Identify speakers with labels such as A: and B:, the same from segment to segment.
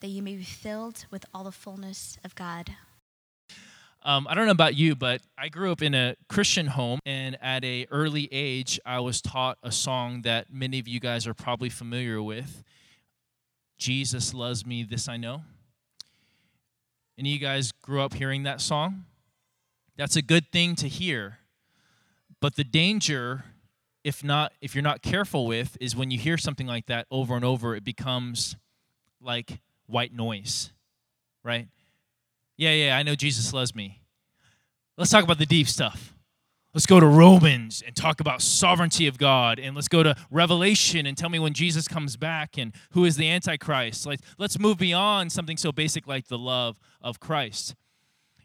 A: that you may be filled with all the fullness of God.
B: Um, I don't know about you, but I grew up in a Christian home, and at a early age, I was taught a song that many of you guys are probably familiar with. Jesus loves me, this I know. Any of you guys grew up hearing that song? That's a good thing to hear. But the danger, if not, if you're not careful with, is when you hear something like that over and over, it becomes like white noise, right? Yeah, yeah, I know Jesus loves me. Let's talk about the deep stuff. Let's go to Romans and talk about sovereignty of God and let's go to Revelation and tell me when Jesus comes back and who is the antichrist. Like let's move beyond something so basic like the love of Christ.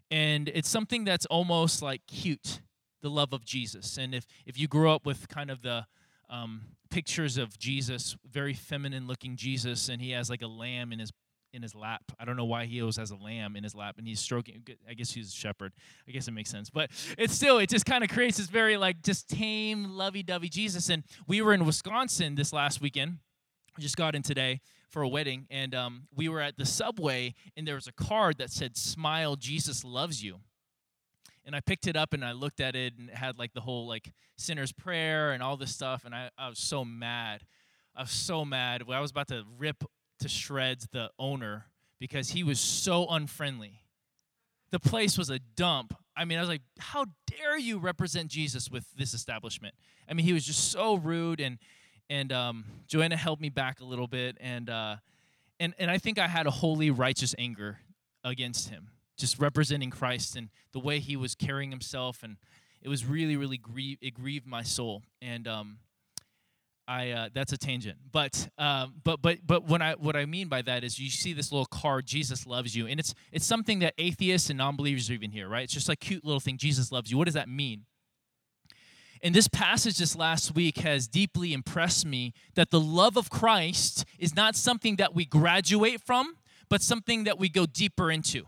B: And it's something that's almost like cute, the love of Jesus. And if if you grew up with kind of the um, pictures of Jesus, very feminine looking Jesus, and he has like a lamb in his in his lap. I don't know why he always has a lamb in his lap and he's stroking. I guess he's a shepherd. I guess it makes sense. But it's still, it just kind of creates this very like just tame, lovey dovey Jesus. And we were in Wisconsin this last weekend. We just got in today for a wedding and um, we were at the subway and there was a card that said, Smile, Jesus loves you. And I picked it up and I looked at it and it had like the whole like sinner's prayer and all this stuff. And I, I was so mad. I was so mad. I was about to rip to shreds the owner because he was so unfriendly. The place was a dump. I mean, I was like, how dare you represent Jesus with this establishment? I mean, he was just so rude and and um, Joanna helped me back a little bit and uh, and and I think I had a holy righteous anger against him, just representing Christ and the way he was carrying himself and it was really really grieve it grieved my soul and um, I uh, that's a tangent, but um, but but but when I what I mean by that is you see this little card, Jesus loves you, and it's it's something that atheists and non-believers are even here, right? It's just like cute little thing, Jesus loves you. What does that mean? And this passage this last week has deeply impressed me that the love of Christ is not something that we graduate from, but something that we go deeper into.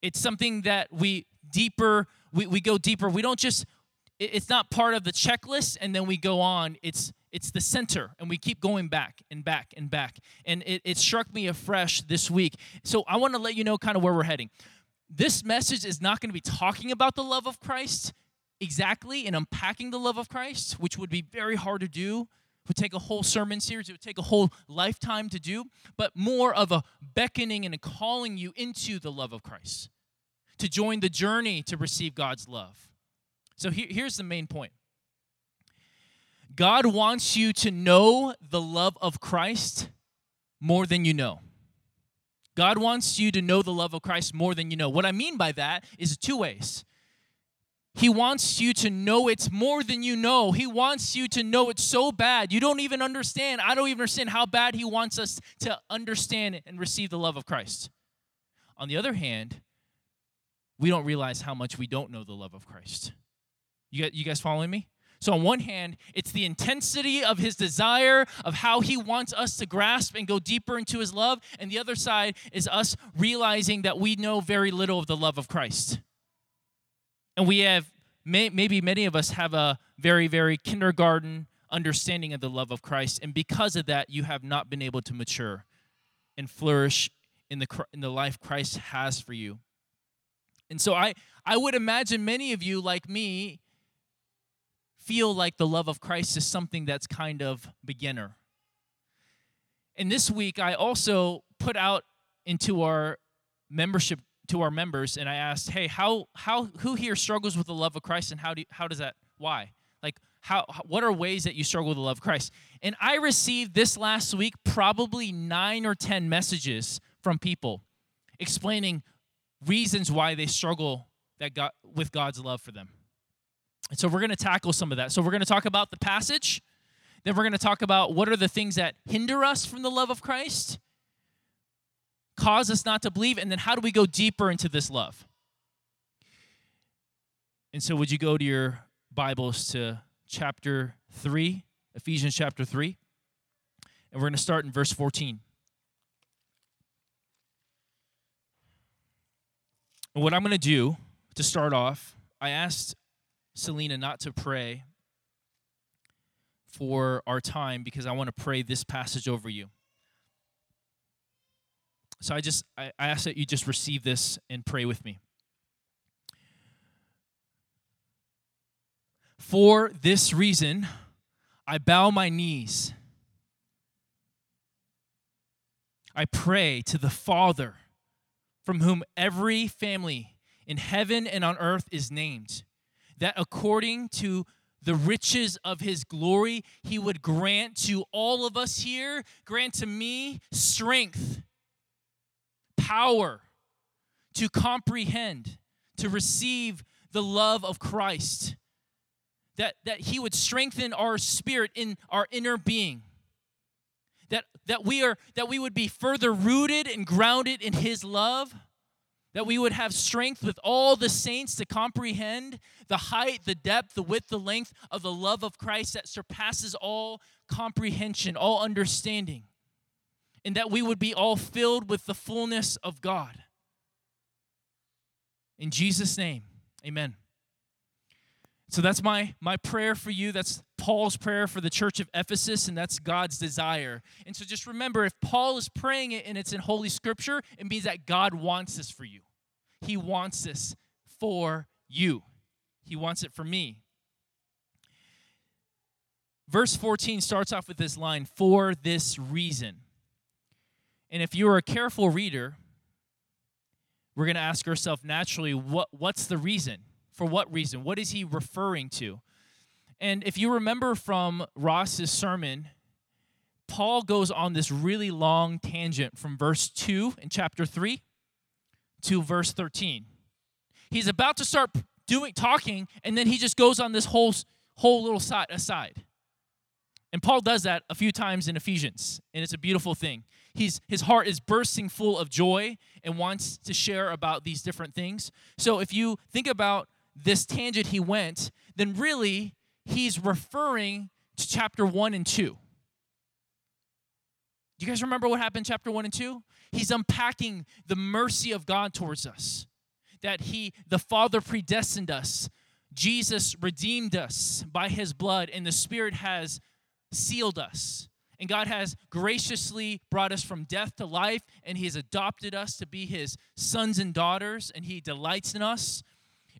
B: It's something that we deeper we, we go deeper. We don't just it's not part of the checklist and then we go on. It's it's the center and we keep going back and back and back. And it, it struck me afresh this week. So i want to let you know kind of where we're heading. This message is not going to be talking about the love of christ exactly and unpacking the love of christ which would be very hard to do. Would take a whole sermon series. It would take a whole lifetime to do but more of a beckoning and a calling you into the love of christ to join the journey to receive god's love so here, here's the main point God wants you to know the love of Christ more than you know. God wants you to know the love of Christ more than you know. What I mean by that is two ways. He wants you to know it more than you know. He wants you to know it so bad. You don't even understand. I don't even understand how bad He wants us to understand and receive the love of Christ. On the other hand, we don't realize how much we don't know the love of Christ. You, you guys following me? So, on one hand, it's the intensity of his desire, of how he wants us to grasp and go deeper into his love. And the other side is us realizing that we know very little of the love of Christ. And we have, may, maybe many of us have a very, very kindergarten understanding of the love of Christ. And because of that, you have not been able to mature and flourish in the, in the life Christ has for you. And so, I, I would imagine many of you, like me, feel like the love of Christ is something that's kind of beginner. And this week, I also put out into our membership to our members, and I asked, "Hey, how how who here struggles with the love of Christ, and how do you, how does that why like how what are ways that you struggle with the love of Christ?" And I received this last week probably nine or ten messages from people explaining reasons why they struggle that God, with God's love for them. And so we're going to tackle some of that. So we're going to talk about the passage. Then we're going to talk about what are the things that hinder us from the love of Christ. cause us not to believe? And then how do we go deeper into this love? And so, would you go to your Bibles to chapter 3, Ephesians chapter 3? And we're going to start in verse 14. And what I'm going to do to start off, I asked Selena not to pray for our time because I want to pray this passage over you. So I just I, ask that you just receive this and pray with me. For this reason, I bow my knees. I pray to the Father, from whom every family in heaven and on earth is named, that according to the riches of his glory, he would grant to all of us here, grant to me strength, power to comprehend, to receive the love of Christ that, that He would strengthen our spirit in our inner being. That, that, we are, that we would be further rooted and grounded in His love. That we would have strength with all the saints to comprehend the height, the depth, the width, the length of the love of Christ that surpasses all comprehension, all understanding. And that we would be all filled with the fullness of God. In Jesus' name, amen. So that's my my prayer for you. That's Paul's prayer for the church of Ephesus, and that's God's desire. And so just remember if Paul is praying it and it's in Holy Scripture, it means that God wants this for you. He wants this for you. He wants it for me. Verse 14 starts off with this line, for this reason. And if you're a careful reader, we're going to ask ourselves naturally, what, what's the reason? For what reason? What is he referring to? And if you remember from Ross's sermon, Paul goes on this really long tangent from verse 2 in chapter 3 to verse 13. He's about to start doing talking and then he just goes on this whole whole little side aside. And Paul does that a few times in Ephesians, and it's a beautiful thing. He's, his heart is bursting full of joy and wants to share about these different things. So if you think about this tangent he went, then really he's referring to chapter 1 and 2. Do you guys remember what happened in chapter 1 and 2? He's unpacking the mercy of God towards us. That he the Father predestined us. Jesus redeemed us by his blood and the Spirit has sealed us. And God has graciously brought us from death to life, and He has adopted us to be His sons and daughters, and He delights in us.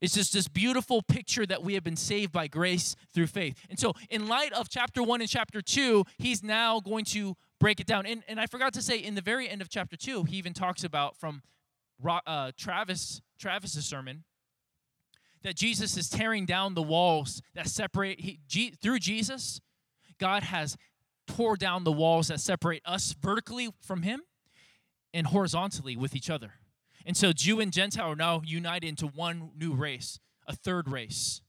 B: It's just this beautiful picture that we have been saved by grace through faith. And so, in light of chapter one and chapter two, he's now going to break it down. And, and I forgot to say, in the very end of chapter two, he even talks about from uh, Travis Travis's sermon that Jesus is tearing down the walls that separate. He, G, through Jesus, God has tore down the walls that separate us vertically from Him and horizontally with each other. And so Jew and Gentile are now united into one new race, a third race.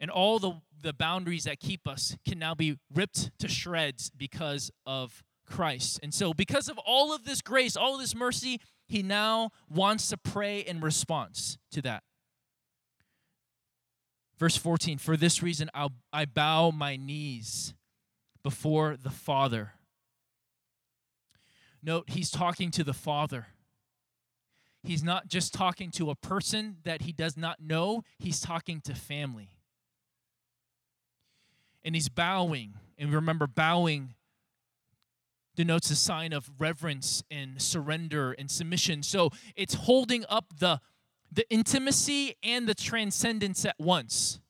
B: And all the, the boundaries that keep us can now be ripped to shreds because of Christ. And so, because of all of this grace, all this mercy, he now wants to pray in response to that. Verse 14 For this reason, I'll, I bow my knees before the Father. Note, he's talking to the Father. He's not just talking to a person that he does not know, he's talking to family. And he's bowing. And remember, bowing denotes a sign of reverence and surrender and submission. So it's holding up the, the intimacy and the transcendence at once.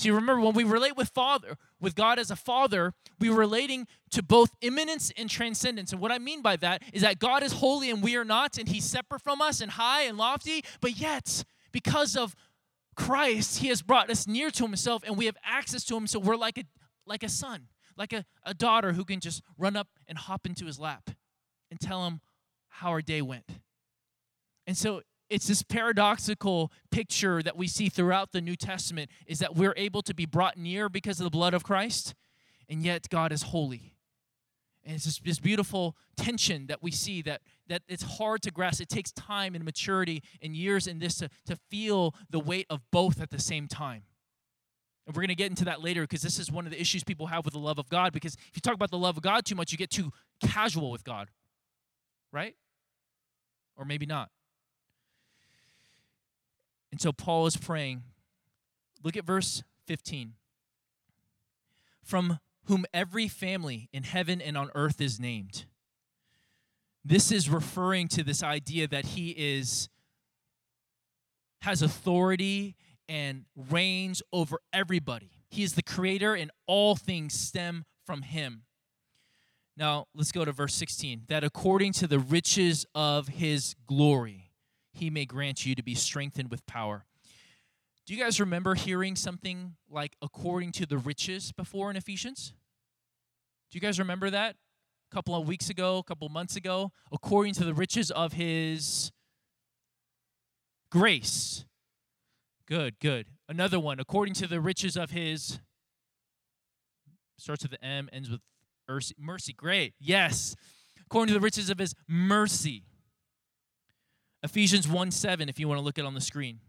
B: See, remember when we relate with Father, with God as a Father, we're relating to both immanence and transcendence. And what I mean by that is that God is holy and we are not, and He's separate from us and high and lofty, but yet, because of Christ, He has brought us near to Himself and we have access to Him. So we're like a like a son, like a, a daughter who can just run up and hop into his lap and tell him how our day went. And so it's this paradoxical picture that we see throughout the New Testament is that we're able to be brought near because of the blood of Christ, and yet God is holy. And it's this, this beautiful tension that we see that, that it's hard to grasp. It takes time and maturity and years in this to, to feel the weight of both at the same time. And we're going to get into that later because this is one of the issues people have with the love of God. Because if you talk about the love of God too much, you get too casual with God, right? Or maybe not. And so Paul is praying. Look at verse 15. From whom every family in heaven and on earth is named. This is referring to this idea that he is has authority and reigns over everybody. He is the creator and all things stem from him. Now, let's go to verse 16. That according to the riches of his glory, he may grant you to be strengthened with power. Do you guys remember hearing something like according to the riches before in Ephesians? Do you guys remember that? A couple of weeks ago, a couple of months ago, according to the riches of his grace. Good, good. Another one, according to the riches of his starts with the M, ends with mercy. Mercy, great. Yes. According to the riches of his mercy. Ephesians 1 7, if you want to look it on the screen.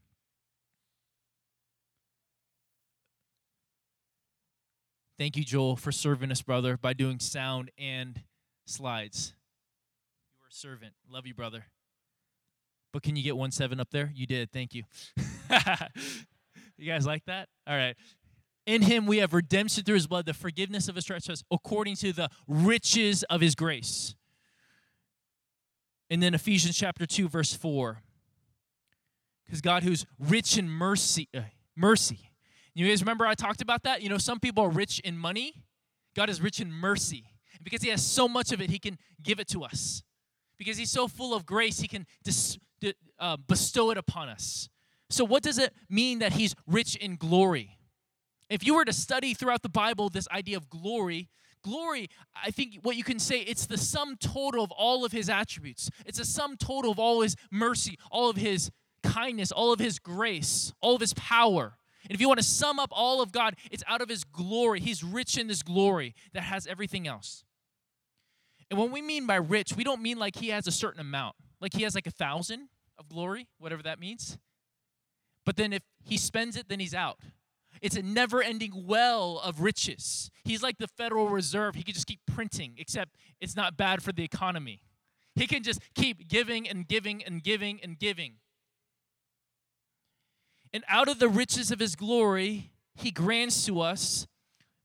B: Thank you, Joel, for serving us, brother, by doing sound and slides. You were a servant. Love you, brother. But can you get one seven up there? You did. Thank you. you guys like that? All right. In him we have redemption through his blood, the forgiveness of his trespasses, according to the riches of his grace. And then Ephesians chapter 2, verse 4. Because God, who's rich in mercy, uh, mercy you guys remember I talked about that? You know, some people are rich in money, God is rich in mercy. And because He has so much of it, He can give it to us. Because He's so full of grace, He can dis, uh, bestow it upon us. So, what does it mean that He's rich in glory? If you were to study throughout the Bible this idea of glory, glory, I think what you can say, it's the sum total of all of his attributes. It's a sum total of all his mercy, all of his kindness, all of his grace, all of his power. And if you want to sum up all of God, it's out of His glory. He's rich in this glory that has everything else. And when we mean by rich, we don't mean like He has a certain amount, like He has like a thousand of glory, whatever that means. But then if He spends it, then He's out. It's a never ending well of riches. He's like the Federal Reserve. He can just keep printing, except it's not bad for the economy. He can just keep giving and giving and giving and giving. And out of the riches of his glory, he grants to us.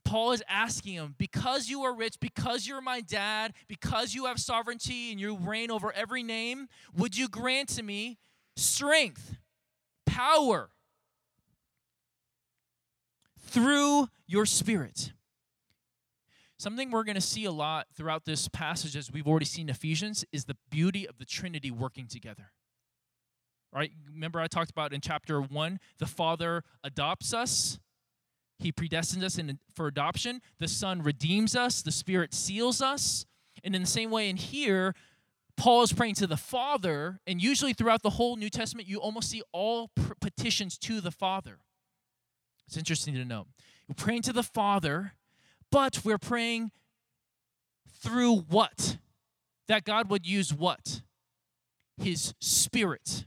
B: Paul is asking him, because you are rich, because you're my dad, because you have sovereignty and you reign over every name, would you grant to me strength, power through your spirit? Something we're going to see a lot throughout this passage, as we've already seen Ephesians, is the beauty of the Trinity working together. Right? Remember, I talked about in chapter one, the Father adopts us. He predestines us in, for adoption. The Son redeems us. The Spirit seals us. And in the same way, in here, Paul is praying to the Father, and usually throughout the whole New Testament, you almost see all petitions to the Father. It's interesting to know. We're praying to the Father, but we're praying through what? That God would use what? His Spirit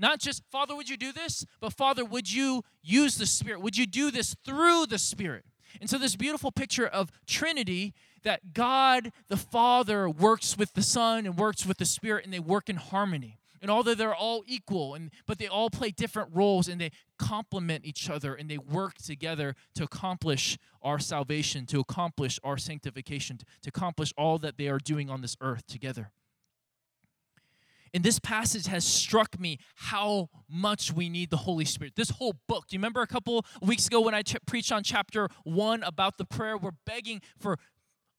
B: not just, Father, would you do this? But Father, would you use the Spirit? Would you do this through the Spirit? And so, this beautiful picture of Trinity that God the Father works with the Son and works with the Spirit, and they work in harmony. And although they're all equal, and but they all play different roles and they complement each other and they work together to accomplish our salvation, to accomplish our sanctification, to accomplish all that they are doing on this earth together. And this passage has struck me how much we need the Holy Spirit. This whole book. Do you remember a couple weeks ago when I ch- preached on chapter one about the prayer? We're begging for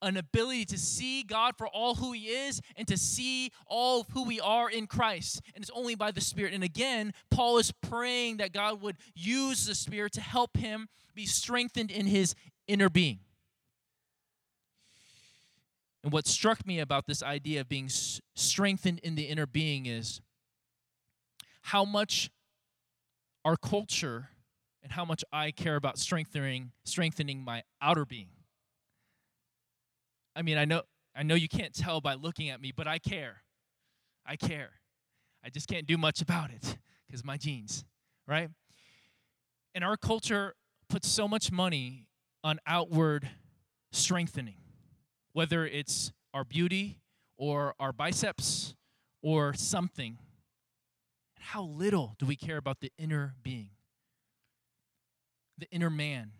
B: an ability to see God for all who He is and to see all who we are in Christ. And it's only by the Spirit. And again, Paul is praying that God would use the Spirit to help him be strengthened in his inner being. And what struck me about this idea of being strengthened in the inner being is how much our culture and how much I care about strengthening strengthening my outer being. I mean, I know I know you can't tell by looking at me, but I care. I care. I just can't do much about it because my genes, right? And our culture puts so much money on outward strengthening, whether it's our beauty or our biceps or something. How little do we care about the inner being, the inner man?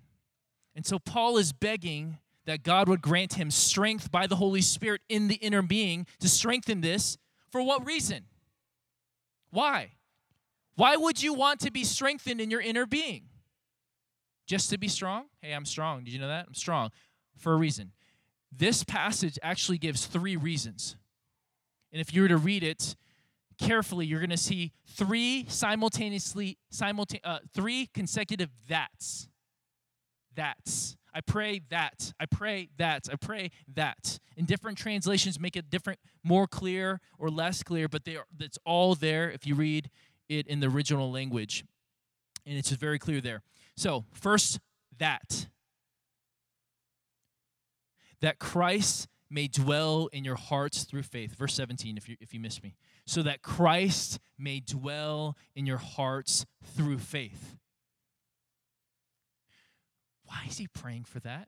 B: And so Paul is begging that God would grant him strength by the Holy Spirit in the inner being to strengthen this. For what reason? Why? Why would you want to be strengthened in your inner being? Just to be strong? Hey, I'm strong. Did you know that? I'm strong for a reason. This passage actually gives three reasons. And if you were to read it carefully, you're going to see three simultaneously, simultane- uh, three consecutive that's. That's. I pray that. I pray that. I pray that. And different translations, make it different, more clear or less clear, but they are, it's all there if you read it in the original language. And it's very clear there. So, first, that. That Christ may dwell in your hearts through faith. Verse 17, if you, if you missed me. So that Christ may dwell in your hearts through faith. Why is he praying for that?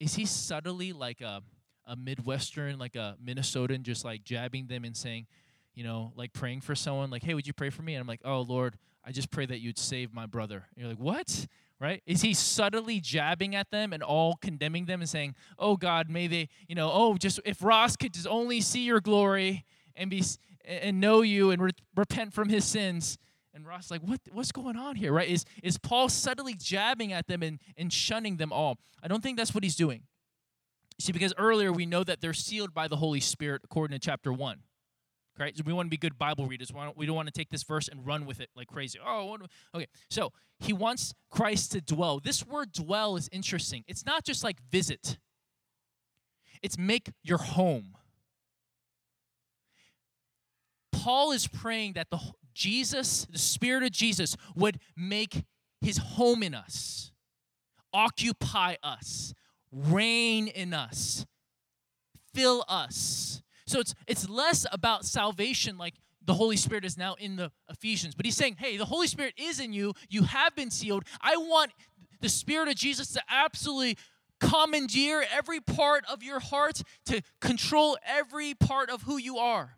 B: Is he subtly like a, a Midwestern, like a Minnesotan, just like jabbing them and saying, you know, like praying for someone, like, hey, would you pray for me? And I'm like, oh, Lord, I just pray that you'd save my brother. And you're like, what? Right? Is he subtly jabbing at them and all condemning them and saying, oh, God, may they, you know, oh, just if Ross could just only see your glory and be and know you and re- repent from his sins, and Ross like, what, what's going on here, right? Is, is Paul subtly jabbing at them and, and shunning them all? I don't think that's what he's doing. See, because earlier we know that they're sealed by the Holy Spirit according to chapter 1. Right? So we want to be good Bible readers. We don't want to take this verse and run with it like crazy. Oh, okay. So he wants Christ to dwell. This word dwell is interesting. It's not just like visit, it's make your home. Paul is praying that the Jesus, the Spirit of Jesus, would make his home in us, occupy us, reign in us, fill us. So it's it's less about salvation like the Holy Spirit is now in the Ephesians, but he's saying, "Hey, the Holy Spirit is in you. You have been sealed. I want the Spirit of Jesus to absolutely commandeer every part of your heart to control every part of who you are.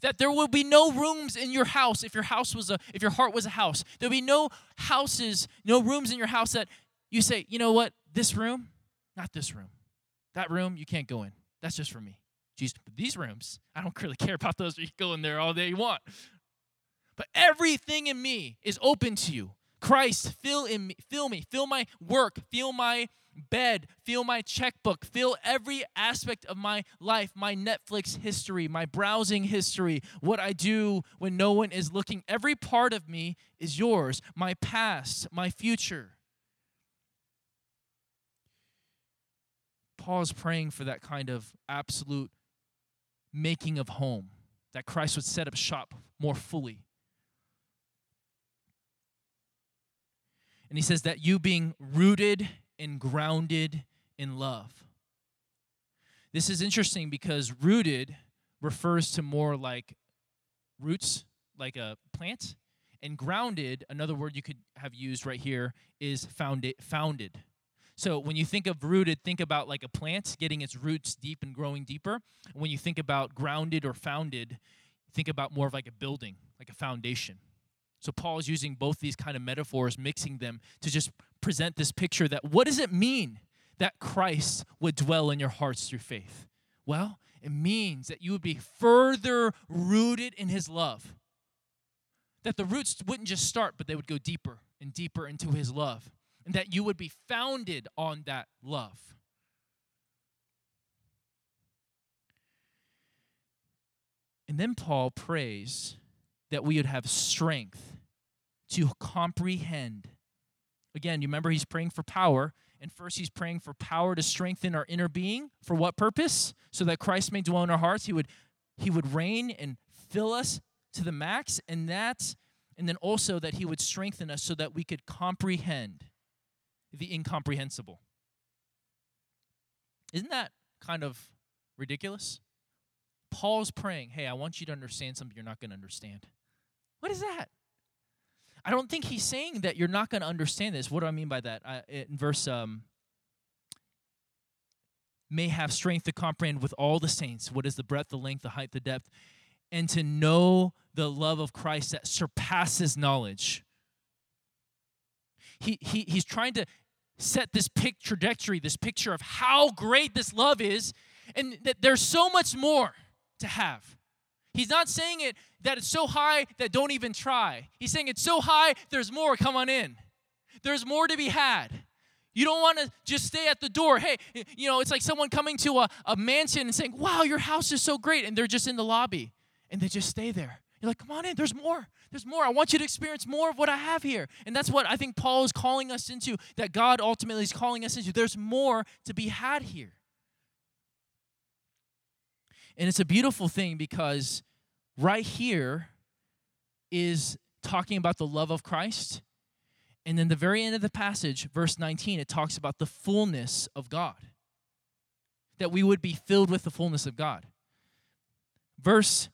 B: That there will be no rooms in your house if your house was a if your heart was a house. There'll be no houses no rooms in your house that you say you know what? This room? Not this room. That room you can't go in. That's just for me jesus but these rooms i don't really care about those you can go in there all day you want but everything in me is open to you christ fill in me fill me fill my work fill my bed, feel my checkbook, fill every aspect of my life, my Netflix history, my browsing history, what I do when no one is looking. Every part of me is yours, my past, my future. Paul is praying for that kind of absolute making of home, that Christ would set up shop more fully. And he says that you being rooted and grounded in love. This is interesting because rooted refers to more like roots, like a plant, and grounded, another word you could have used right here, is founded. founded. So when you think of rooted, think about like a plant getting its roots deep and growing deeper. When you think about grounded or founded, think about more of like a building, like a foundation. So Paul is using both these kind of metaphors, mixing them to just present this picture that what does it mean that Christ would dwell in your hearts through faith? Well, it means that you would be further rooted in his love. That the roots wouldn't just start, but they would go deeper and deeper into his love. And that you would be founded on that love. And then Paul prays that we would have strength to comprehend. Again, you remember he's praying for power. And first, he's praying for power to strengthen our inner being. For what purpose? So that Christ may dwell in our hearts. He would, he would reign and fill us to the max. And that, and then also that he would strengthen us so that we could comprehend the incomprehensible. Isn't that kind of ridiculous? Paul's praying, hey, I want you to understand something you're not going to understand. What is that? I don't think he's saying that you're not going to understand this. What do I mean by that? I, in verse, um, may have strength to comprehend with all the saints what is the breadth, the length, the height, the depth, and to know the love of Christ that surpasses knowledge. He, he, he's trying to set this pic trajectory, this picture of how great this love is, and that there's so much more to have. He's not saying it that it's so high that don't even try. He's saying it's so high, there's more, come on in. There's more to be had. You don't want to just stay at the door. Hey, you know, it's like someone coming to a, a mansion and saying, Wow, your house is so great. And they're just in the lobby and they just stay there. You're like, Come on in, there's more. There's more. I want you to experience more of what I have here. And that's what I think Paul is calling us into, that God ultimately is calling us into. There's more to be had here. And it's a beautiful thing because right here is talking about the love of Christ. And then the very end of the passage, verse 19, it talks about the fullness of God. That we would be filled with the fullness of God. Verse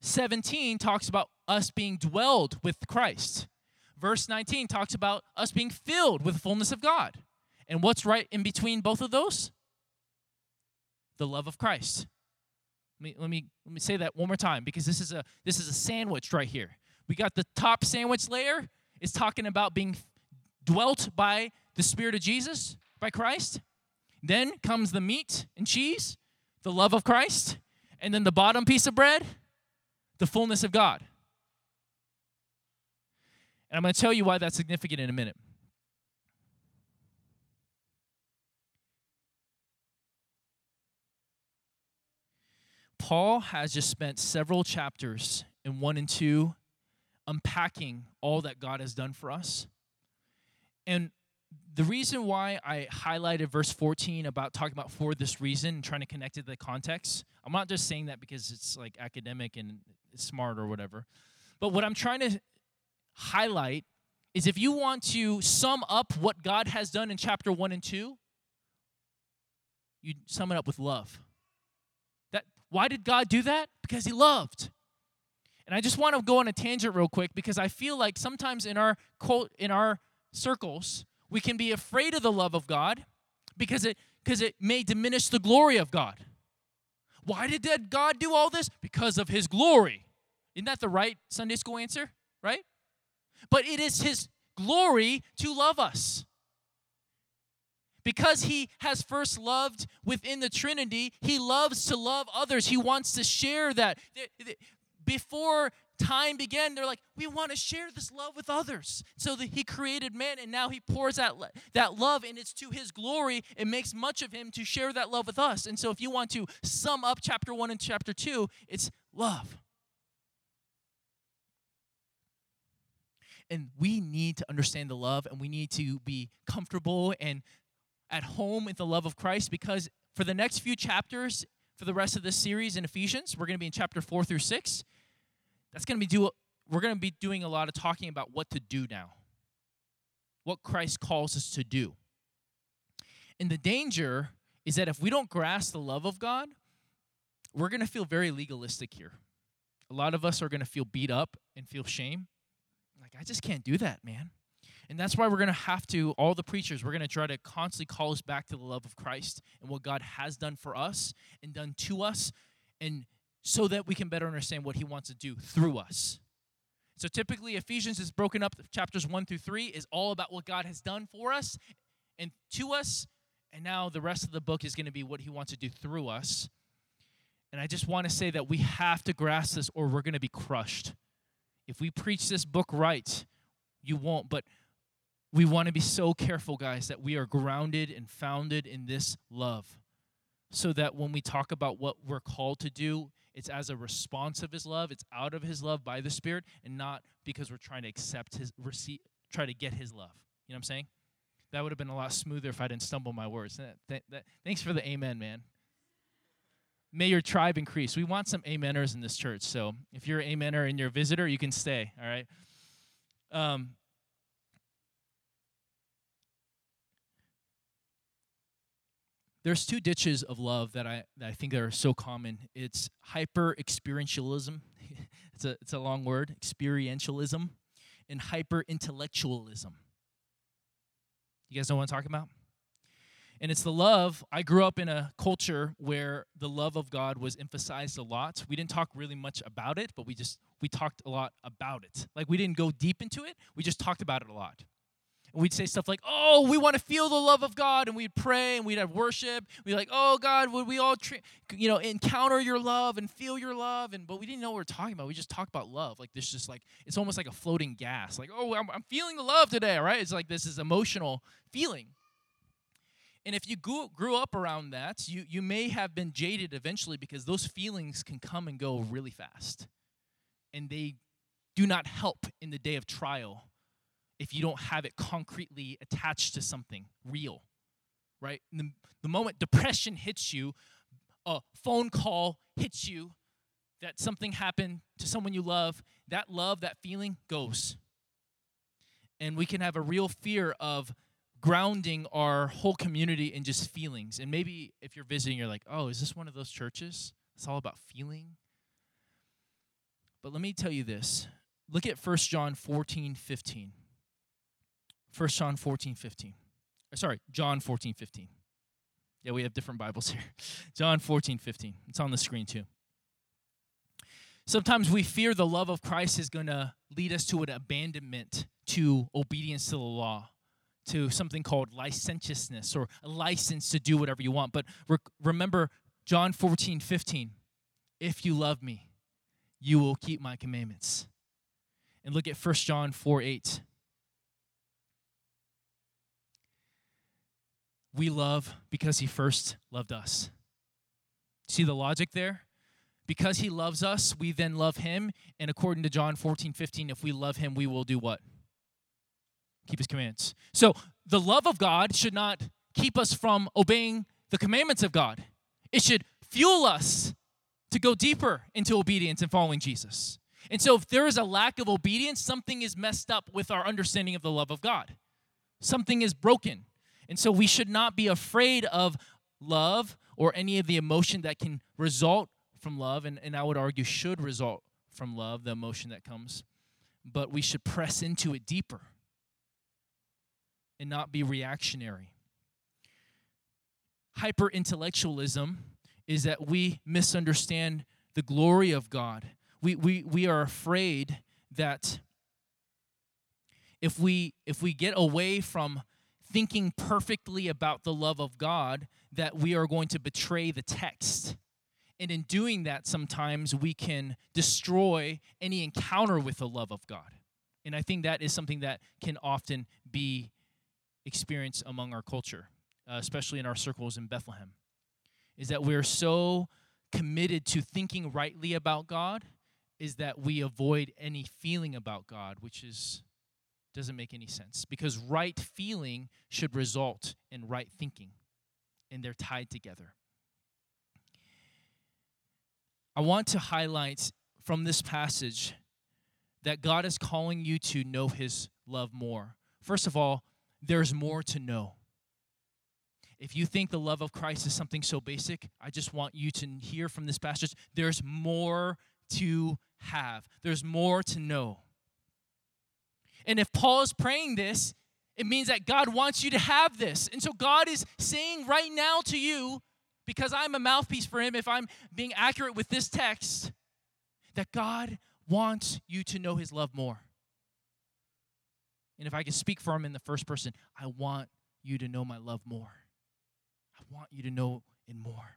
B: 17 talks about us being dwelled with Christ. Verse 19 talks about us being filled with the fullness of God. And what's right in between both of those? The love of Christ. Let me, let me, let me say that one more time because this is a this is a sandwich right here. We got the top sandwich layer is talking about being dwelt by the Spirit of Jesus, by Christ. Then comes the meat and cheese, the love of Christ, and then the bottom piece of bread, the fullness of God. And I'm going to tell you why that's significant in a minute. Paul has just spent several chapters in 1 and 2 unpacking all that God has done for us. And the reason why I highlighted verse 14 about talking about for this reason and trying to connect it to the context, I'm not just saying that because it's like academic and smart or whatever. But what I'm trying to highlight is if you want to sum up what God has done in chapter 1 and 2, you sum it up with love. That why did God do that? Because He loved. And I just want to go on a tangent real quick because I feel like sometimes in our in our circles we can be afraid of the love of God because it because it may diminish the glory of God. Why did God do all this? Because of His glory. Isn't that the right Sunday school answer? Right? But it is His glory to love us. Because he has first loved within the Trinity, he loves to love others. He wants to share that. Before time began, they're like, we want to share this love with others. So that he created man, and now he pours that, that love, and it's to his glory. It makes much of him to share that love with us. And so if you want to sum up chapter one and chapter two, it's love. And we need to understand the love, and we need to be comfortable and at home with the love of Christ because for the next few chapters, for the rest of this series in Ephesians, we're going to be in chapter 4 through 6. That's going to be do we're going to be doing a lot of talking about what to do now. What Christ calls us to do. And the danger is that if we don't grasp the love of God, we're going to feel very legalistic here. A lot of us are going to feel beat up and feel shame. I just can't do that, man. And that's why we're going to have to, all the preachers, we're going to try to constantly call us back to the love of Christ and what God has done for us and done to us, and so that we can better understand what He wants to do through us. So typically, Ephesians is broken up, chapters 1 through 3 is all about what God has done for us and to us. And now the rest of the book is going to be what He wants to do through us. And I just want to say that we have to grasp this or we're going to be crushed. If we preach this book right, you won't. But we want to be so careful, guys, that we are grounded and founded in this love. So that when we talk about what we're called to do, it's as a response of his love, it's out of his love by the Spirit, and not because we're trying to accept his receive try to get his love. You know what I'm saying? That would have been a lot smoother if I didn't stumble my words. That, that, that, thanks for the amen, man. May your tribe increase. We want some ameners in this church. So if you're an amener and you're a visitor, you can stay. All right. Um, there's two ditches of love that I that I think are so common. It's hyper experientialism. it's a it's a long word, experientialism, and hyper intellectualism. You guys know what I'm talking about? And it's the love. I grew up in a culture where the love of God was emphasized a lot. We didn't talk really much about it, but we just we talked a lot about it. Like we didn't go deep into it. We just talked about it a lot. And we'd say stuff like, "Oh, we want to feel the love of God," and we'd pray and we'd have worship. We'd like, "Oh God, would we all, you know, encounter your love and feel your love?" And but we didn't know what we are talking about. We just talked about love. Like this, just like it's almost like a floating gas. Like, "Oh, I'm, I'm feeling the love today," right? It's like this is emotional feeling. And if you grew, up around that, you you may have been jaded eventually because those feelings can come and go really fast, and they do not help in the day of trial if you don't have it concretely attached to something real, right? The, the moment depression hits you, a phone call hits you, that something happened to someone you love, that love, that feeling goes. And we can have a real fear of grounding our whole community in just feelings. And maybe if you're visiting, you're like, oh, is this one of those churches? It's all about feeling. But let me tell you this. Look at 1 John 14, 15. 1 John 14, 15. Uh, sorry, John 14, 15. Yeah, we have different Bibles here. John 14, 15. It's on the screen too. Sometimes we fear the love of Christ is going to lead us to an abandonment to obedience to the law, to something called licentiousness or a license to do whatever you want. But re- remember John 14, 15. If you love me, you will keep my commandments. And look at 1 John 4, 8. we love because he first loved us. See the logic there? Because he loves us, we then love him. And according to John 14, 15, if we love him, we will do what? Keep his commands. So the love of God should not keep us from obeying the commandments of God, it should fuel us to go deeper into obedience and following Jesus. And so if there is a lack of obedience, something is messed up with our understanding of the love of God. Something is broken. And so we should not be afraid of love or any of the emotion that can result from love, and, and I would argue should result from love, the emotion that comes. But we should press into it deeper and not be reactionary. Hyper intellectualism is that we misunderstand the glory of God. We, we, we are afraid that if we if we get away from thinking perfectly about the love of God that we are going to betray the text. And in doing that, sometimes we can destroy any encounter with the love of God. And I think that is something that can often be experienced among our culture, uh, especially in our circles in Bethlehem, is that we're so committed to thinking rightly about God, is that we avoid any feeling about God, which is doesn't make any sense because right feeling should result in right thinking, and they're tied together. I want to highlight from this passage that God is calling you to know His love more. First of all, there's more to know. If you think the love of Christ is something so basic, I just want you to hear from this passage there's more to have, there's more to know. And if Paul is praying this, it means that God wants you to have this. And so God is saying right now to you, because I'm a mouthpiece for him, if I'm being accurate with this text, that God wants you to know his love more. And if I can speak for him in the first person, I want you to know my love more. I want you to know it more.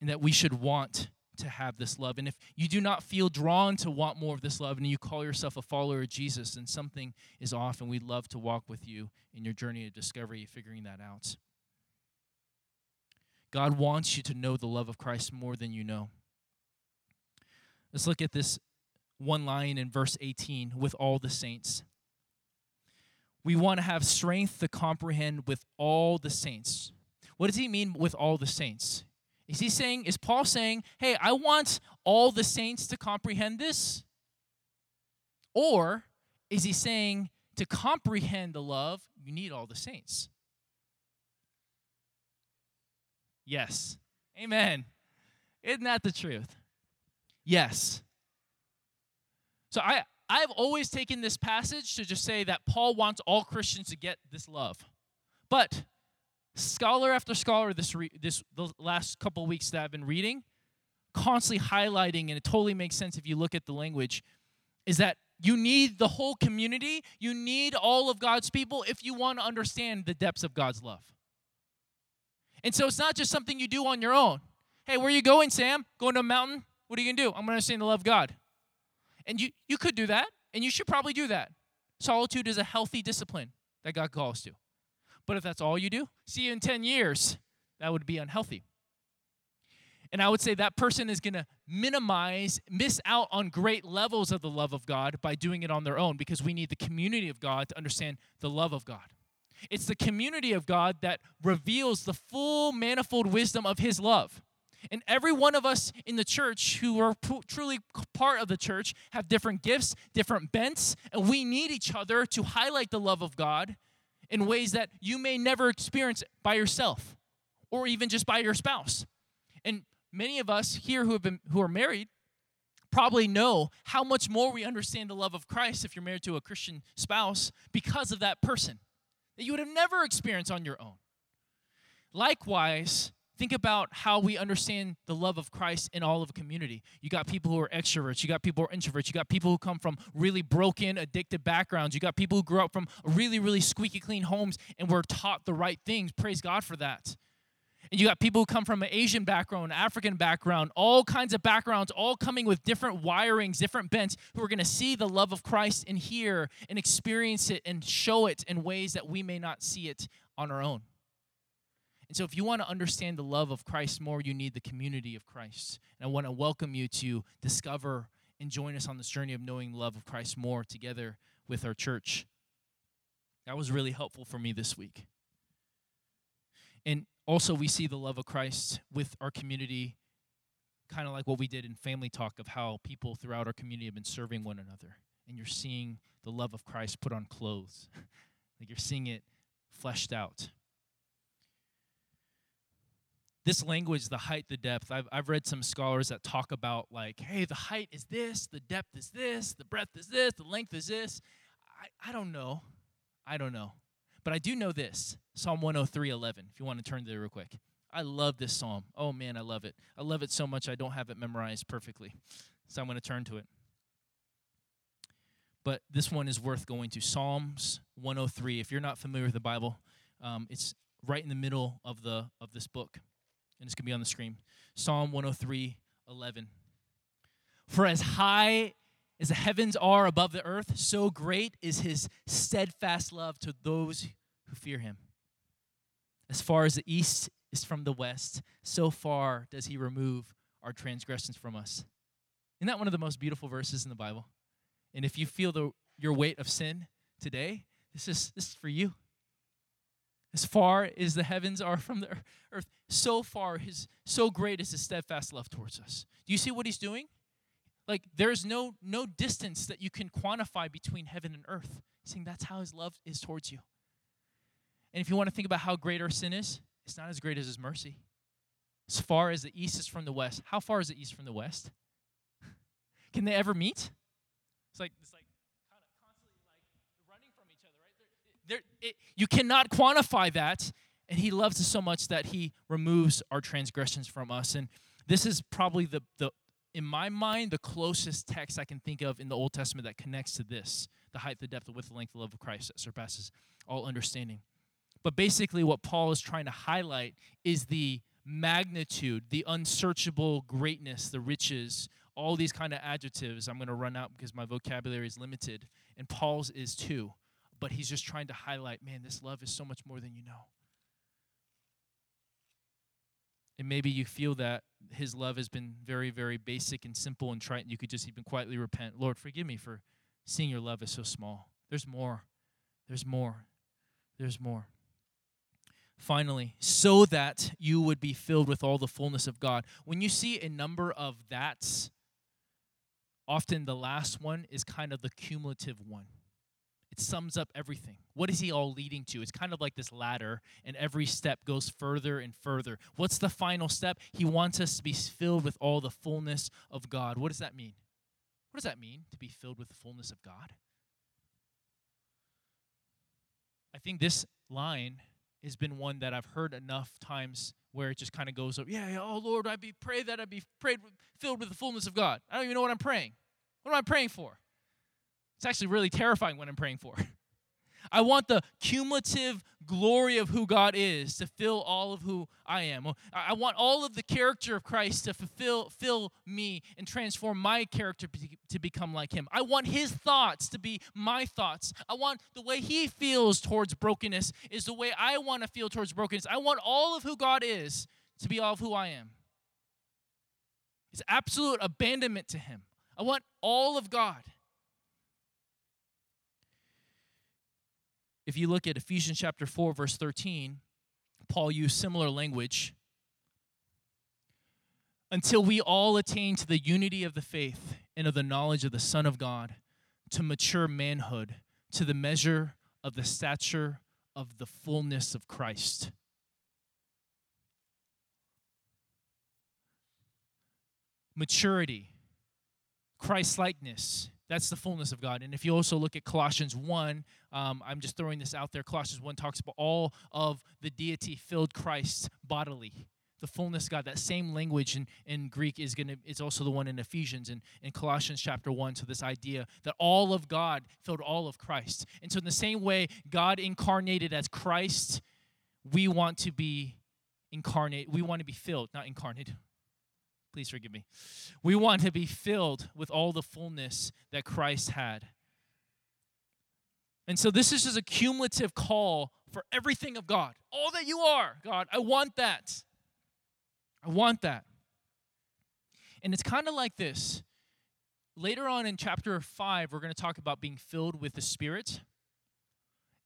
B: And that we should want to have this love. And if you do not feel drawn to want more of this love and you call yourself a follower of Jesus, then something is off, and we'd love to walk with you in your journey of discovery, figuring that out. God wants you to know the love of Christ more than you know. Let's look at this one line in verse 18 with all the saints. We want to have strength to comprehend with all the saints. What does he mean with all the saints? Is he saying, is Paul saying, hey, I want all the saints to comprehend this? Or is he saying, to comprehend the love, you need all the saints? Yes. Amen. Isn't that the truth? Yes. So I I've always taken this passage to just say that Paul wants all Christians to get this love. But scholar after scholar this re, this the last couple weeks that I've been reading constantly highlighting and it totally makes sense if you look at the language is that you need the whole community, you need all of God's people if you want to understand the depths of God's love. And so it's not just something you do on your own. Hey, where are you going, Sam? Going to a mountain? What are you going to do? I'm going to understand the love of God. And you, you could do that, and you should probably do that. Solitude is a healthy discipline that God calls to. But if that's all you do, see you in 10 years, that would be unhealthy. And I would say that person is going to minimize, miss out on great levels of the love of God by doing it on their own because we need the community of God to understand the love of God. It's the community of God that reveals the full manifold wisdom of His love. And every one of us in the church who are p- truly part of the church have different gifts, different bents, and we need each other to highlight the love of God in ways that you may never experience by yourself or even just by your spouse. And many of us here who have been who are married probably know how much more we understand the love of Christ if you're married to a Christian spouse because of that person that you would have never experienced on your own. Likewise, think about how we understand the love of Christ in all of a community. You got people who are extroverts, you got people who are introverts, you got people who come from really broken, addicted backgrounds, you got people who grew up from really, really squeaky clean homes and were taught the right things. Praise God for that. And you got people who come from an Asian background, African background, all kinds of backgrounds, all coming with different wirings, different bents, who are going to see the love of Christ and hear and experience it and show it in ways that we may not see it on our own. And so, if you want to understand the love of Christ more, you need the community of Christ. And I want to welcome you to discover and join us on this journey of knowing the love of Christ more together with our church. That was really helpful for me this week. And also, we see the love of Christ with our community, kind of like what we did in family talk of how people throughout our community have been serving one another. And you're seeing the love of Christ put on clothes, like you're seeing it fleshed out this language, the height, the depth, I've, I've read some scholars that talk about, like, hey, the height is this, the depth is this, the breadth is this, the length is this. I, I don't know. I don't know. But I do know this Psalm 103 11, if you want to turn there real quick. I love this psalm. Oh, man, I love it. I love it so much I don't have it memorized perfectly. So I'm going to turn to it. But this one is worth going to Psalms 103. If you're not familiar with the Bible, um, it's right in the middle of the of this book and it's going to be on the screen. Psalm 103 11. For as high as the heavens are above the earth, so great is his steadfast love to those who fear him. As far as the east is from the west, so far does he remove our transgressions from us. Isn't that one of the most beautiful verses in the Bible? And if you feel the, your weight of sin today, this is, this is for you. As far as the heavens are from the earth, so far his so great is his steadfast love towards us. Do you see what he's doing? Like there's no no distance that you can quantify between heaven and earth. He's saying that's how his love is towards you. And if you want to think about how great our sin is, it's not as great as his mercy. As far as the east is from the west, how far is the east from the west? Can they ever meet? It's like it's like there, it, you cannot quantify that. And he loves us so much that he removes our transgressions from us. And this is probably the, the in my mind, the closest text I can think of in the Old Testament that connects to this the height, the depth, the width, the length, the love of Christ that surpasses all understanding. But basically, what Paul is trying to highlight is the magnitude, the unsearchable greatness, the riches, all these kind of adjectives. I'm going to run out because my vocabulary is limited, and Paul's is too but he's just trying to highlight man, this love is so much more than you know. And maybe you feel that his love has been very, very basic and simple and trite, and you could just even quietly repent. Lord, forgive me for seeing your love is so small. There's more. There's more. There's more. Finally, so that you would be filled with all the fullness of God. When you see a number of that's, often the last one is kind of the cumulative one it sums up everything. What is he all leading to? It's kind of like this ladder, and every step goes further and further. What's the final step? He wants us to be filled with all the fullness of God. What does that mean? What does that mean to be filled with the fullness of God? I think this line has been one that I've heard enough times where it just kind of goes up, yeah, yeah, oh Lord, I be pray that I be prayed filled with the fullness of God. I don't even know what I'm praying. What am I praying for? It's actually really terrifying what I'm praying for. I want the cumulative glory of who God is to fill all of who I am. I want all of the character of Christ to fulfill fill me and transform my character to become like him. I want his thoughts to be my thoughts. I want the way he feels towards brokenness is the way I want to feel towards brokenness. I want all of who God is to be all of who I am. It's absolute abandonment to him. I want all of God. If you look at Ephesians chapter 4 verse 13, Paul used similar language. Until we all attain to the unity of the faith and of the knowledge of the Son of God, to mature manhood, to the measure of the stature of the fullness of Christ. Maturity, Christ likeness, that's the fullness of God. And if you also look at Colossians 1, um, I'm just throwing this out there. Colossians 1 talks about all of the deity filled Christ bodily. The fullness of God, that same language in, in Greek is gonna is also the one in Ephesians and in Colossians chapter 1. So this idea that all of God filled all of Christ. And so in the same way, God incarnated as Christ, we want to be incarnate, we want to be filled, not incarnate. Please forgive me. We want to be filled with all the fullness that Christ had. And so this is just a cumulative call for everything of God. All that you are, God, I want that. I want that. And it's kind of like this. Later on in chapter 5, we're going to talk about being filled with the Spirit.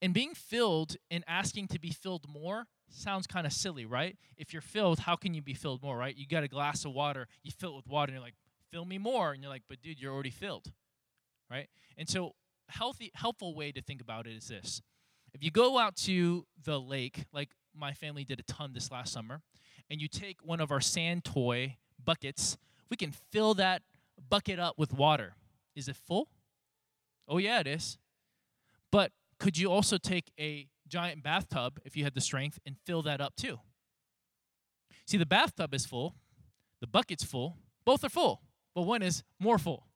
B: And being filled and asking to be filled more sounds kind of silly, right? If you're filled, how can you be filled more, right? You got a glass of water, you fill it with water, and you're like, fill me more. And you're like, but dude, you're already filled, right? And so, healthy, helpful way to think about it is this. If you go out to the lake, like my family did a ton this last summer, and you take one of our sand toy buckets, we can fill that bucket up with water. Is it full? Oh, yeah, it is. But could you also take a giant bathtub, if you had the strength, and fill that up too? See, the bathtub is full, the bucket's full, both are full, but one is more full.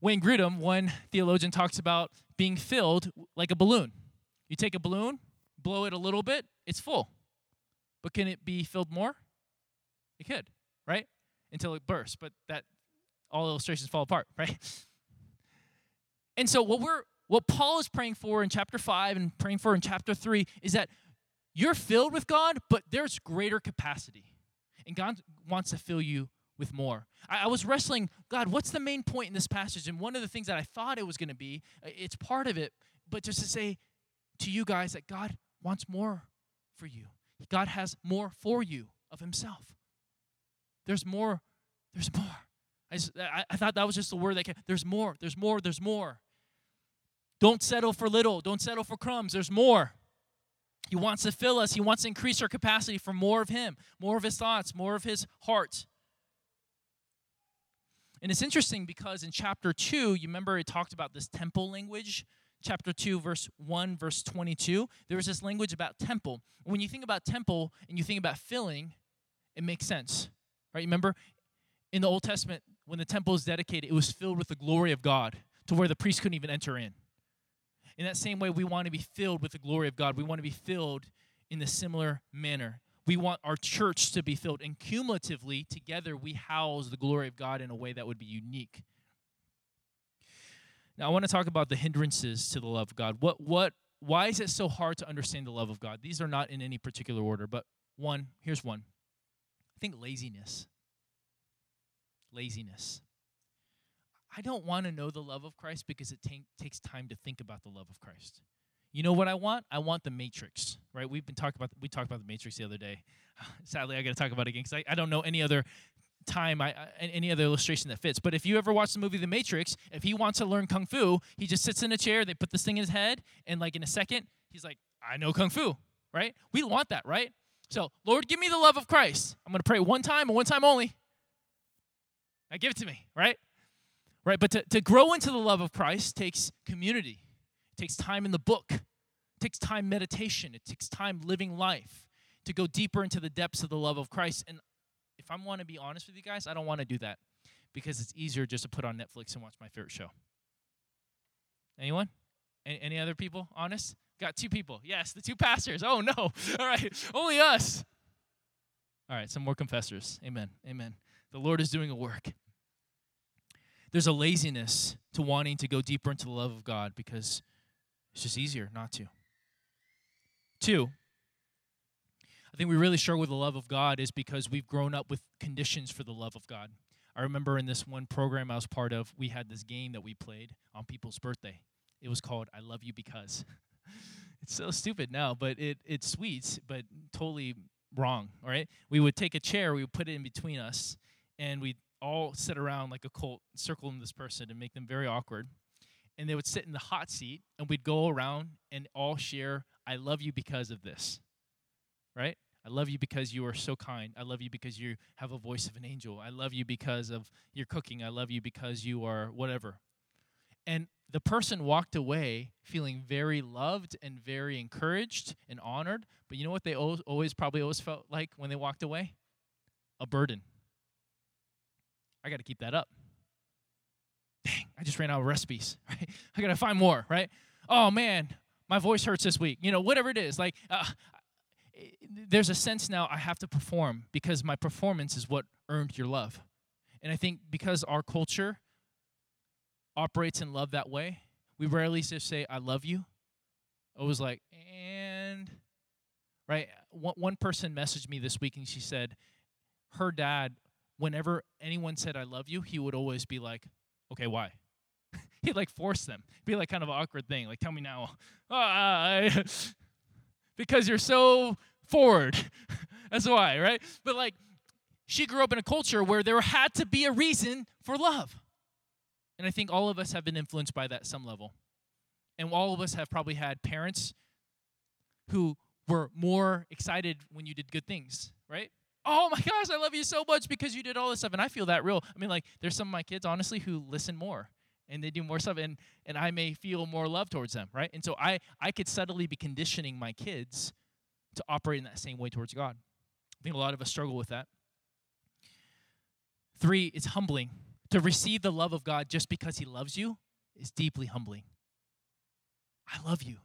B: Wayne Grudem, one theologian, talks about being filled like a balloon. You take a balloon, blow it a little bit, it's full. But can it be filled more? It could, right? Until it bursts, but that all illustrations fall apart, right? And so what we're what Paul is praying for in chapter 5 and praying for in chapter 3 is that you're filled with God, but there's greater capacity. And God wants to fill you with more. I, I, was wrestling, God, what's the main point in this passage? And one of the things that I thought it was going to be, uh, it's part of it, but just to say to you guys that God wants more for you. God has more for you of Himself. There's more. There's more. I, just, I, I thought that was just the word that came. There's more. There's more. There's more. Don't settle for little. Don't settle for crumbs. There's more. He wants to fill us. He wants to increase our capacity for more of Him, more of His thoughts, more of His heart. And it's interesting because in chapter 2, you remember it talked about this temple language? Chapter 2, verse 1, verse 22. There was this language about temple. When you think about temple and you think about filling, it makes sense. Right? Remember in the Old Testament, when the temple was dedicated, it was filled with the glory of God to where the priest couldn't even enter in. In that same way, we want to be filled with the glory of God. We want to be filled in the similar manner. We want our church to be filled, and cumulatively, together, we house the glory of God in a way that would be unique. Now, I want to talk about the hindrances to the love of God. What, what, why is it so hard to understand the love of God? These are not in any particular order, but one, here's one. I think laziness. Laziness. I don't want to know the love of Christ because it t- takes time to think about the love of Christ. You know what I want? I want the Matrix, right? We've been talking about we talked about the Matrix the other day. Sadly, I got to talk about it again because I, I don't know any other time I, I, any other illustration that fits. But if you ever watch the movie The Matrix, if he wants to learn kung fu, he just sits in a chair, they put this thing in his head, and like in a second, he's like, I know kung fu, right? We want that, right? So, Lord, give me the love of Christ. I'm to pray one time and one time only. Now give it to me, right? Right, but to, to grow into the love of Christ takes community. It takes time in the book. It takes time meditation. It takes time living life to go deeper into the depths of the love of Christ. And if I want to be honest with you guys, I don't want to do that because it's easier just to put on Netflix and watch my favorite show. Anyone? Any, any other people honest? Got two people. Yes, the two pastors. Oh, no. All right. Only us. All right, some more confessors. Amen. Amen. The Lord is doing a work. There's a laziness to wanting to go deeper into the love of God because it's just easier not to. Two, I think we really struggle with the love of God is because we've grown up with conditions for the love of God. I remember in this one program I was part of, we had this game that we played on people's birthday. It was called I Love You Because. it's so stupid now, but it, it's sweet, but totally wrong, all right? We would take a chair, we would put it in between us, and we'd all sit around like a cult, circling this person and make them very awkward. And they would sit in the hot seat, and we'd go around and all share, I love you because of this right? I love you because you are so kind. I love you because you have a voice of an angel. I love you because of your cooking. I love you because you are whatever. And the person walked away feeling very loved and very encouraged and honored. But you know what they always, probably always felt like when they walked away? A burden. I got to keep that up. Dang, I just ran out of recipes, right? I got to find more, right? Oh man, my voice hurts this week. You know, whatever it is. Like, uh, there's a sense now I have to perform because my performance is what earned your love. And I think because our culture operates in love that way, we rarely just say, I love you. I was like, and, right? One, one person messaged me this week and she said, her dad, whenever anyone said, I love you, he would always be like, okay, why? He'd like force them. It'd be like kind of awkward thing. Like, tell me now. Because you're so forward. That's why, right? But like, she grew up in a culture where there had to be a reason for love. And I think all of us have been influenced by that some level. And all of us have probably had parents who were more excited when you did good things, right? Oh my gosh, I love you so much because you did all this stuff. And I feel that real. I mean, like, there's some of my kids, honestly, who listen more and they do more stuff and, and I may feel more love towards them, right? And so I, I could subtly be conditioning my kids to operate in that same way towards God. I think a lot of us struggle with that. Three, it's humbling. To receive the love of God just because He loves you is deeply humbling. I love you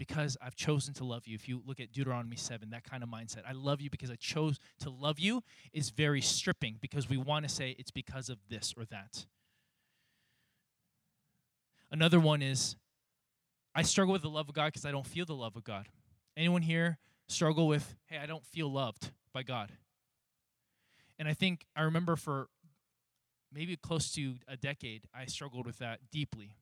B: because I've chosen to love you. If you look at Deuteronomy 7, that kind of mindset, I love you because I chose to love you, is very stripping because we want to say it's because of this or that. Another one is I struggle with the love of God because I don't feel the love of God. Anyone here struggle with, hey, I don't feel loved by God. And I think I remember for maybe close to a decade, I struggled with that deeply.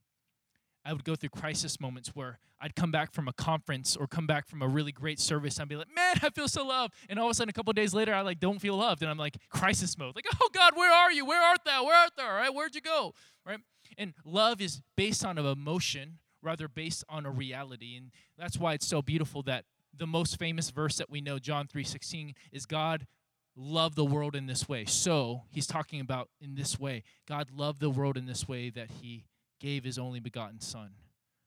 B: I would go through crisis moments where I'd come back from a conference or come back from a really great service and I'd be like, man, I feel so loved. And all of a sudden, a couple days later, I like don't feel loved. And I'm like crisis mode. Like, oh God, where are you? Where art thou? Where art thou? Right? Where'd you go? Right? And love is based on an emotion rather based on a reality. And that's why it's so beautiful that the most famous verse that we know, John 3:16, is God loved the world in this way. So he's talking about in this way. God loved the world in this way that he gave his only begotten son.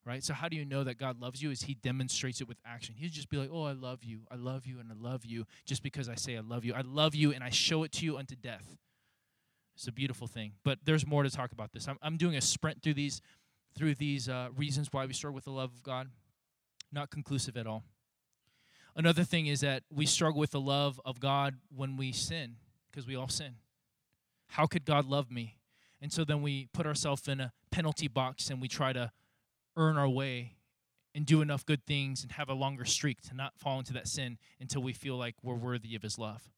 B: Right? So how do you know that God loves you? Is he demonstrates it with action. He'd just be like, Oh, I love you, I love you, and I love you, just because I say I love you. I love you and I show it to you unto death. It's a beautiful thing. But there's more to talk about this. I'm, I'm doing a sprint through these through these uh, reasons why we struggle with the love of God. Not conclusive at all. Another thing is that we struggle with the love of God when we sin, because we all sin. How could God love me? And so then we put ourselves in a penalty box and we try to earn our way and do enough good things and have a longer streak to not fall into that sin until we feel like we're worthy of his love.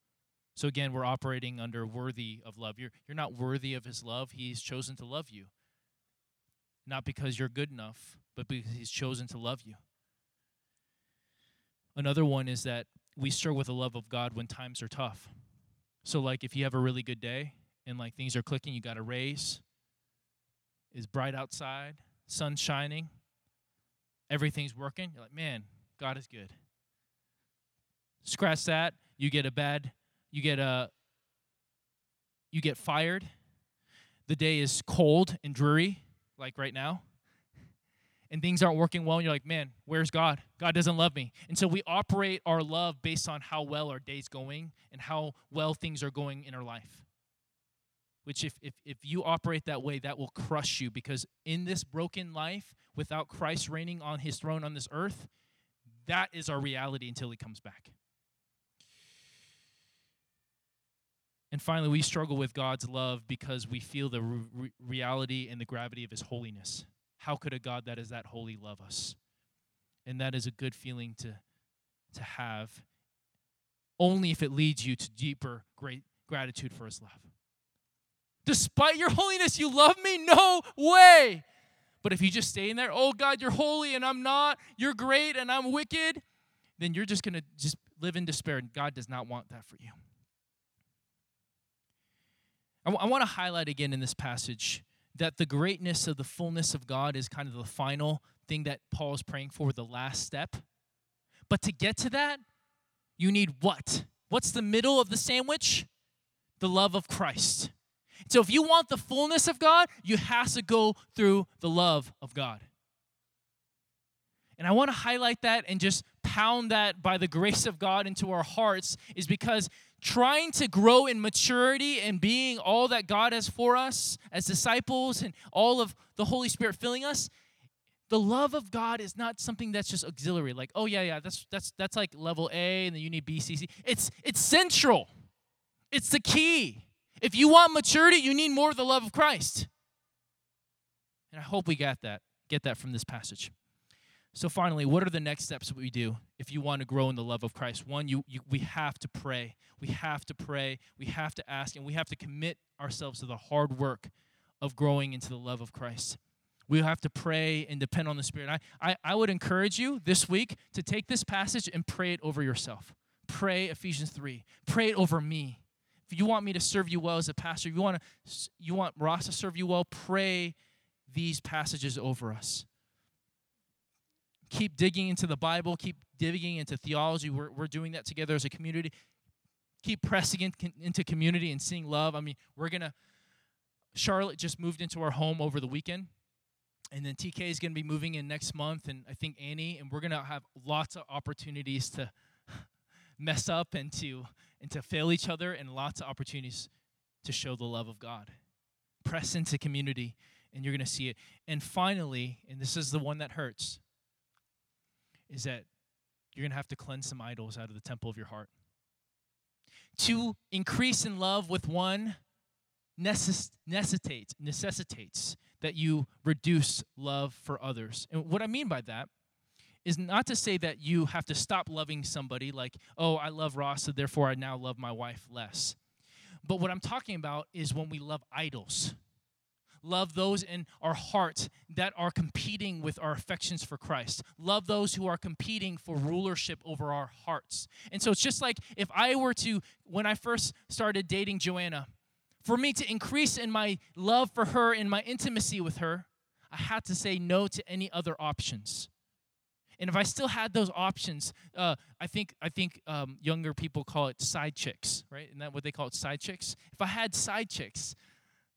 B: So again, we're operating under worthy of love. You're, you're not worthy of his love. He's chosen to love you. Not because you're good enough, but because he's chosen to love you. Another one is that we struggle with the love of God when times are tough. So, like, if you have a really good day and like things are clicking, you got a raise, It's bright outside, sun shining, everything's working, you're like, man, God is good. Scratch that, you get a bad, you get a, you get fired. The day is cold and dreary, like right now and things aren't working well, and you're like, man, where's God? God doesn't love me. And so we operate our love based on how well our day's going and how well things are going in our life. Which, if, if, if you operate that way, that will crush you because in this broken life, without Christ reigning on his throne on this earth, that is our reality until he comes back. And finally, we struggle with God's love because we feel the re- reality and the gravity of his holiness how could a God that is that holy love us? And that is a good feeling to, to have, only if it leads you to deeper great gratitude for his love. Despite your holiness, you love me? No way. But if you just stay in there, oh God, you're holy and I'm not, you're great and I'm wicked, then you're just going to just live in despair. And God does not want that for you. I, w- I want to highlight again in this passage that the greatness of the fullness of God is kind of the final thing that Paul is praying for, the last step. But to get to that, you need what? What's the middle of the sandwich? The love of Christ. So if you want the fullness of God, you have to go through the love of God. And I want to highlight that and just pound that by the grace of God into our hearts is because trying to grow in maturity and being all that God has for us as disciples and all of the Holy Spirit filling us, the love of God is not something that's just auxiliary. Like, oh yeah, yeah, that's that's that's like level A, and then you need B, C, C. It's it's central. It's the key. If you want maturity, you need more of the love of Christ. And I hope we got that, get that from this passage. So finally, what are the next steps we do if you want to grow in the love of Christ? One, you, you we have to pray. We have to pray. We have to ask, and we have to commit ourselves to the hard work of growing into the love of Christ. We have to pray and depend on the Spirit. I, I, I would encourage you this week to take this passage and pray it over yourself. Pray Ephesians 3. Pray it over me. If you want me to serve you well as a pastor, you want to you want Ross to serve you well, pray these passages over us keep digging into the Bible, keep digging into theology. We're, we're doing that together as a community. Keep pressing in, into community and seeing love. I mean, we're going to, Charlotte just moved into our home over the weekend. And then TK is going to be moving in next month, and I think Annie, and we're going to have lots of opportunities to mess up and to and to fail each other, and lots of opportunities to show the love of God. Press into community, and you're going to see it. And finally, and this is the one that hurts, is that you're going to have to cleanse some idols out of the temple of your heart. To increase in love with one necessitates necessitates that you reduce love for others. And what I mean by that is not to say that you have to stop loving somebody like, "Oh, I love Ross, so therefore I now love my wife less." But what I'm talking about is when we love idols Love those in our hearts that are competing with our affections for Christ. Love those who are competing for rulership over our hearts. And so it's just like if I were to, when I first started dating Joanna, for me to increase in my love for her and my intimacy with her, I had to say no to any other options. And if I still had those options, uh, I think I think um, younger people call it side chicks, right? Isn't that what they call it, side chicks? If I had side chicks,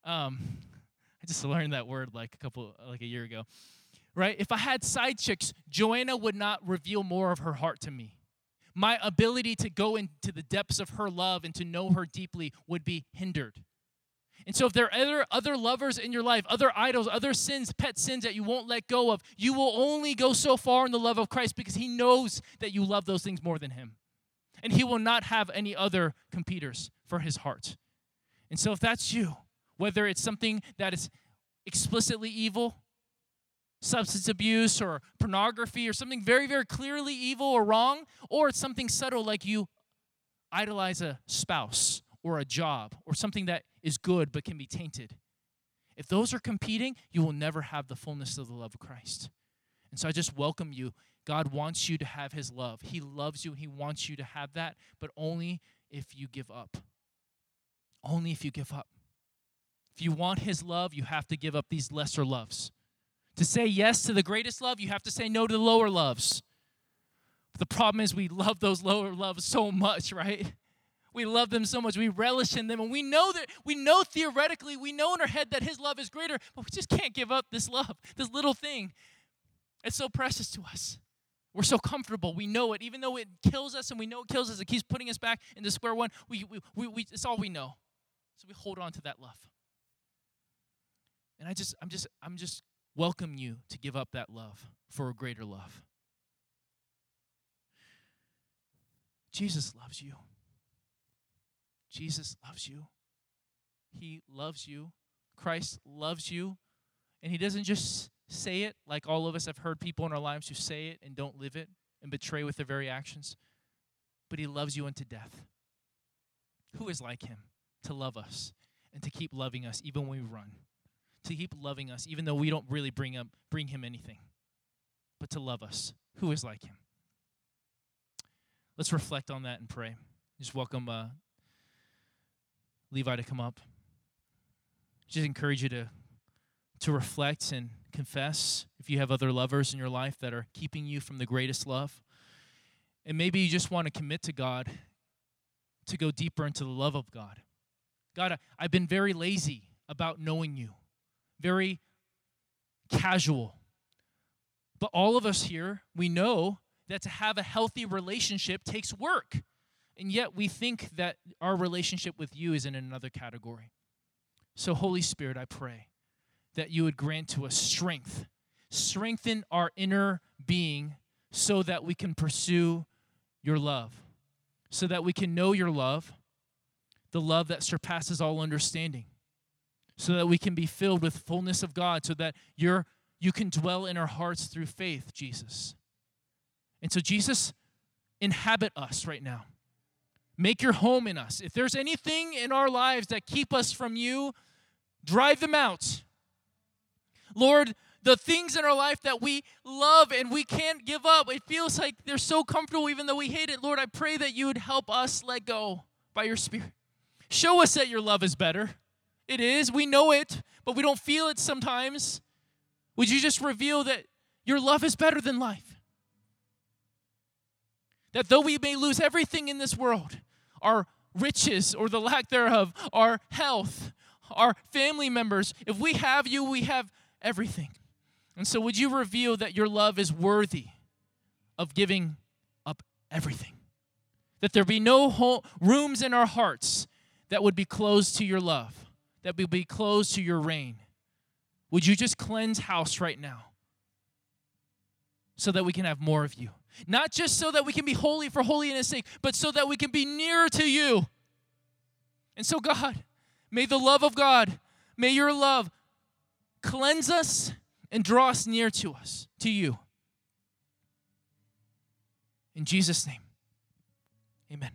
B: um, I just learned that word like a couple, like a year ago. Right? If I had side chicks, Joanna would not reveal more of her heart to me. My ability to go into the depths of her love and to know her deeply would be hindered. And so, if there are other, other lovers in your life, other idols, other sins, pet sins that you won't let go of, you will only go so far in the love of Christ because He knows that you love those things more than Him. And He will not have any other competitors for His heart. And so, if that's you, whether it's something that is explicitly evil, substance abuse or pornography or something very, very clearly evil or wrong, or it's something subtle like you idolize a spouse or a job or something that is good but can be tainted. If those are competing, you will never have the fullness of the love of Christ. And so I just welcome you. God wants you to have his love. He loves you. He wants you to have that, but only if you give up only if you give up. If you want His love, you have to give up these lesser loves. To say yes to the greatest love, you have to say no to the lower loves. But the problem is, we love those lower loves so much, right? We love them so much. We relish in them. And we know that, we know theoretically, we know in our head that His love is greater, but we just can't give up this love, this little thing. It's so precious to us. We're so comfortable. We know it. Even though it kills us and we know it kills us, it keeps putting us back into square one. We, we, we, we, it's all we know. So we hold on to that love. And I just, I'm just, I'm just welcome you to give up that love for a greater love. Jesus loves you. Jesus loves you. He loves you. Christ loves you. And He doesn't just say it like all of us have heard people in our lives who say it and don't live it and betray with their very actions, but He loves you unto death. Who is like Him to love us and to keep loving us even when we run? To keep loving us even though we don't really bring, up, bring Him anything, but to love us. Who is like Him? Let's reflect on that and pray. Just welcome uh, Levi to come up. Just encourage you to to reflect and confess if you have other lovers in your life that are keeping you from the greatest love. And maybe you just want to commit to God to go deeper into the love of God. God, I've been very lazy about knowing you, very casual. But all of us here, we know that to have a healthy relationship takes work. And yet we think that our relationship with you is in another category. So, Holy Spirit, I pray that you would grant to us strength, strengthen our inner being so that we can pursue your love, so that we can know your love, the love that surpasses all understanding, so that we can be filled with fullness of God, so that you're, you can dwell in our hearts through faith, Jesus. And so, Jesus, inhabit us right now. Make your home in us. If there's anything in our lives that keep us from you, drive them out. Lord, the things in our life that we love and we can't give up, it feels like they're so comfortable even though we hate it. Lord, I pray that you would help us let go by your Spirit. Show us that your love is better. It is. We know it, but we don't feel it sometimes. Would you just reveal that your love is better than life? That though we may lose everything in this world, our riches or the lack thereof, our health, our family members, if we have you, we have everything. And so, would you reveal that your love is worthy of giving up everything? That there be no rooms in our hearts that would be closed to your love, that would be closed to your reign. Would you just cleanse house right now so that we can have more of you? Not just so that we can be holy for holiness' sake, but so that we can be nearer to you. And so, God, may the love of God, may your love cleanse us and draw us near to us, to you. In Jesus' name, amen.